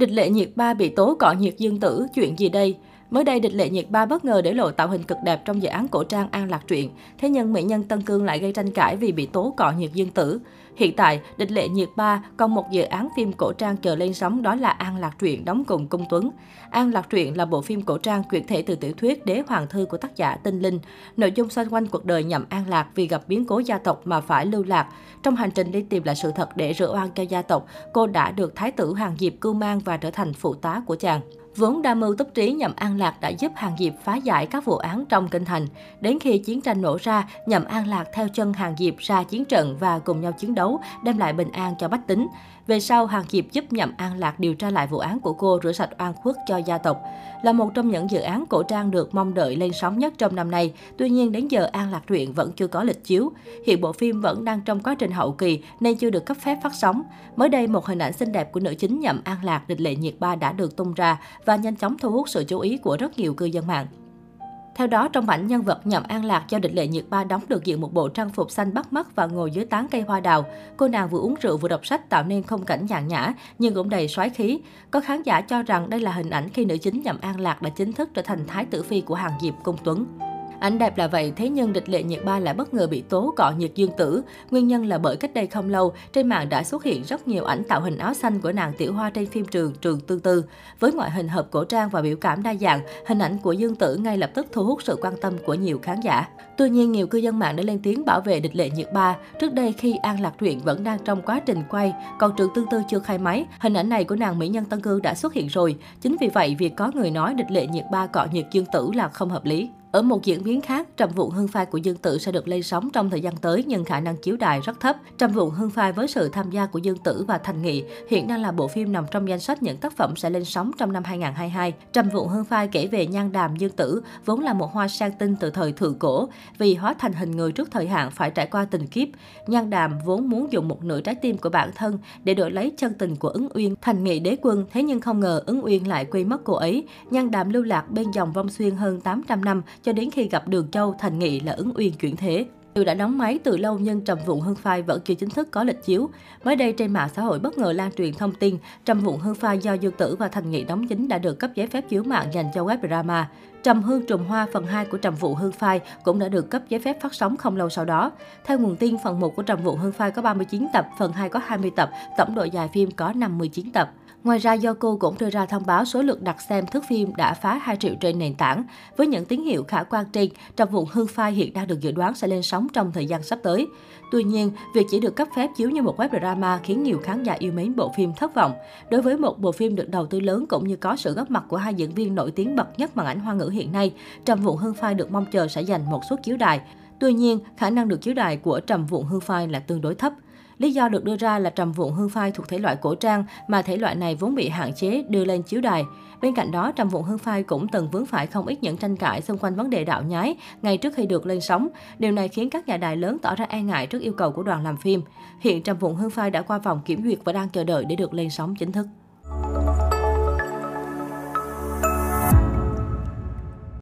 Địch lệ nhiệt ba bị tố cọ nhiệt dương tử, chuyện gì đây? Mới đây, địch lệ nhiệt ba bất ngờ để lộ tạo hình cực đẹp trong dự án cổ trang An Lạc truyện. Thế nhưng mỹ nhân Tân Cương lại gây tranh cãi vì bị tố cọ nhiệt dương tử. Hiện tại, địch lệ nhiệt ba còn một dự án phim cổ trang chờ lên sóng đó là An Lạc truyện đóng cùng công Tuấn. An Lạc truyện là bộ phim cổ trang chuyển thể từ tiểu thuyết Đế Hoàng Thư của tác giả Tinh Linh. Nội dung xoay quanh cuộc đời nhậm An Lạc vì gặp biến cố gia tộc mà phải lưu lạc. Trong hành trình đi tìm lại sự thật để rửa oan cho gia tộc, cô đã được Thái tử Hàng Diệp cưu mang và trở thành phụ tá của chàng. Vốn đa mưu túc trí Nhậm An Lạc đã giúp Hàng Diệp phá giải các vụ án trong kinh thành. Đến khi chiến tranh nổ ra, Nhậm An Lạc theo chân Hàng Diệp ra chiến trận và cùng nhau chiến đấu, đem lại bình an cho bách tính. Về sau, Hàng Diệp giúp Nhậm An Lạc điều tra lại vụ án của cô rửa sạch oan khuất cho gia tộc. Là một trong những dự án cổ trang được mong đợi lên sóng nhất trong năm nay, tuy nhiên đến giờ An Lạc truyện vẫn chưa có lịch chiếu. Hiện bộ phim vẫn đang trong quá trình hậu kỳ nên chưa được cấp phép phát sóng. Mới đây, một hình ảnh xinh đẹp của nữ chính Nhậm An Lạc địch lệ nhiệt ba đã được tung ra và nhanh chóng thu hút sự chú ý của rất nhiều cư dân mạng. Theo đó, trong ảnh nhân vật Nhậm An Lạc do địch lệ nhiệt ba đóng được diện một bộ trang phục xanh bắt mắt và ngồi dưới tán cây hoa đào. Cô nàng vừa uống rượu vừa đọc sách tạo nên không cảnh nhàn nhã nhưng cũng đầy soái khí. Có khán giả cho rằng đây là hình ảnh khi nữ chính Nhậm An Lạc đã chính thức trở thành thái tử phi của hàng Diệp công Tuấn. Ảnh đẹp là vậy, thế nhưng địch lệ nhiệt ba lại bất ngờ bị tố cọ nhiệt dương tử. Nguyên nhân là bởi cách đây không lâu, trên mạng đã xuất hiện rất nhiều ảnh tạo hình áo xanh của nàng tiểu hoa trên phim trường Trường Tư Tư. Với ngoại hình hợp cổ trang và biểu cảm đa dạng, hình ảnh của dương tử ngay lập tức thu hút sự quan tâm của nhiều khán giả. Tuy nhiên, nhiều cư dân mạng đã lên tiếng bảo vệ địch lệ nhiệt ba. Trước đây khi An Lạc truyện vẫn đang trong quá trình quay, còn Trường Tư Tư chưa khai máy, hình ảnh này của nàng mỹ nhân Tân Cương đã xuất hiện rồi. Chính vì vậy, việc có người nói địch lệ nhiệt ba cọ nhiệt dương tử là không hợp lý. Ở một diễn biến khác, trầm Vụn hương phai của Dương Tử sẽ được lên sóng trong thời gian tới nhưng khả năng chiếu đài rất thấp. Trầm Vụn hương phai với sự tham gia của Dương Tử và Thành Nghị hiện đang là bộ phim nằm trong danh sách những tác phẩm sẽ lên sóng trong năm 2022. Trầm Vụn hương phai kể về nhan đàm Dương Tử, vốn là một hoa sang tinh từ thời thượng cổ. Vì hóa thành hình người trước thời hạn phải trải qua tình kiếp, nhan đàm vốn muốn dùng một nửa trái tim của bản thân để đổi lấy chân tình của ứng uyên, Thành Nghị đế quân. Thế nhưng không ngờ ứng uyên lại quên mất cô ấy. Nhan đàm lưu lạc bên dòng vong xuyên hơn 800 năm cho đến khi gặp Đường Châu, Thành Nghị là ứng uyên chuyển thế. Dù đã đóng máy từ lâu nhưng Trầm Vụn Hương Phai vẫn chưa chính thức có lịch chiếu. Mới đây trên mạng xã hội bất ngờ lan truyền thông tin Trầm Vụn Hương Phai do Dương Tử và Thành Nghị đóng chính đã được cấp giấy phép chiếu mạng dành cho web drama. Trầm Hương Trùng Hoa phần 2 của Trầm Vụ Hương Phai cũng đã được cấp giấy phép phát sóng không lâu sau đó. Theo nguồn tin, phần 1 của Trầm Vụ Hương Phai có 39 tập, phần 2 có 20 tập, tổng độ dài phim có 59 tập. Ngoài ra, yoko cũng đưa ra thông báo số lượng đặt xem thước phim đã phá 2 triệu trên nền tảng. Với những tín hiệu khả quan trên, Trầm Vụ Hương Phai hiện đang được dự đoán sẽ lên sóng trong thời gian sắp tới. Tuy nhiên, việc chỉ được cấp phép chiếu như một web drama khiến nhiều khán giả yêu mến bộ phim thất vọng. Đối với một bộ phim được đầu tư lớn cũng như có sự góp mặt của hai diễn viên nổi tiếng bậc nhất màn ảnh hoa ngữ hiện nay, Trầm Vụn Hương Phai được mong chờ sẽ giành một suất chiếu đài. Tuy nhiên, khả năng được chiếu đài của Trầm Vụn Hương Phai là tương đối thấp. Lý do được đưa ra là trầm vụn hương phai thuộc thể loại cổ trang mà thể loại này vốn bị hạn chế đưa lên chiếu đài. Bên cạnh đó, trầm vụn hương phai cũng từng vướng phải không ít những tranh cãi xung quanh vấn đề đạo nhái ngay trước khi được lên sóng. Điều này khiến các nhà đài lớn tỏ ra e ngại trước yêu cầu của đoàn làm phim. Hiện trầm vụn hương phai đã qua vòng kiểm duyệt và đang chờ đợi để được lên sóng chính thức.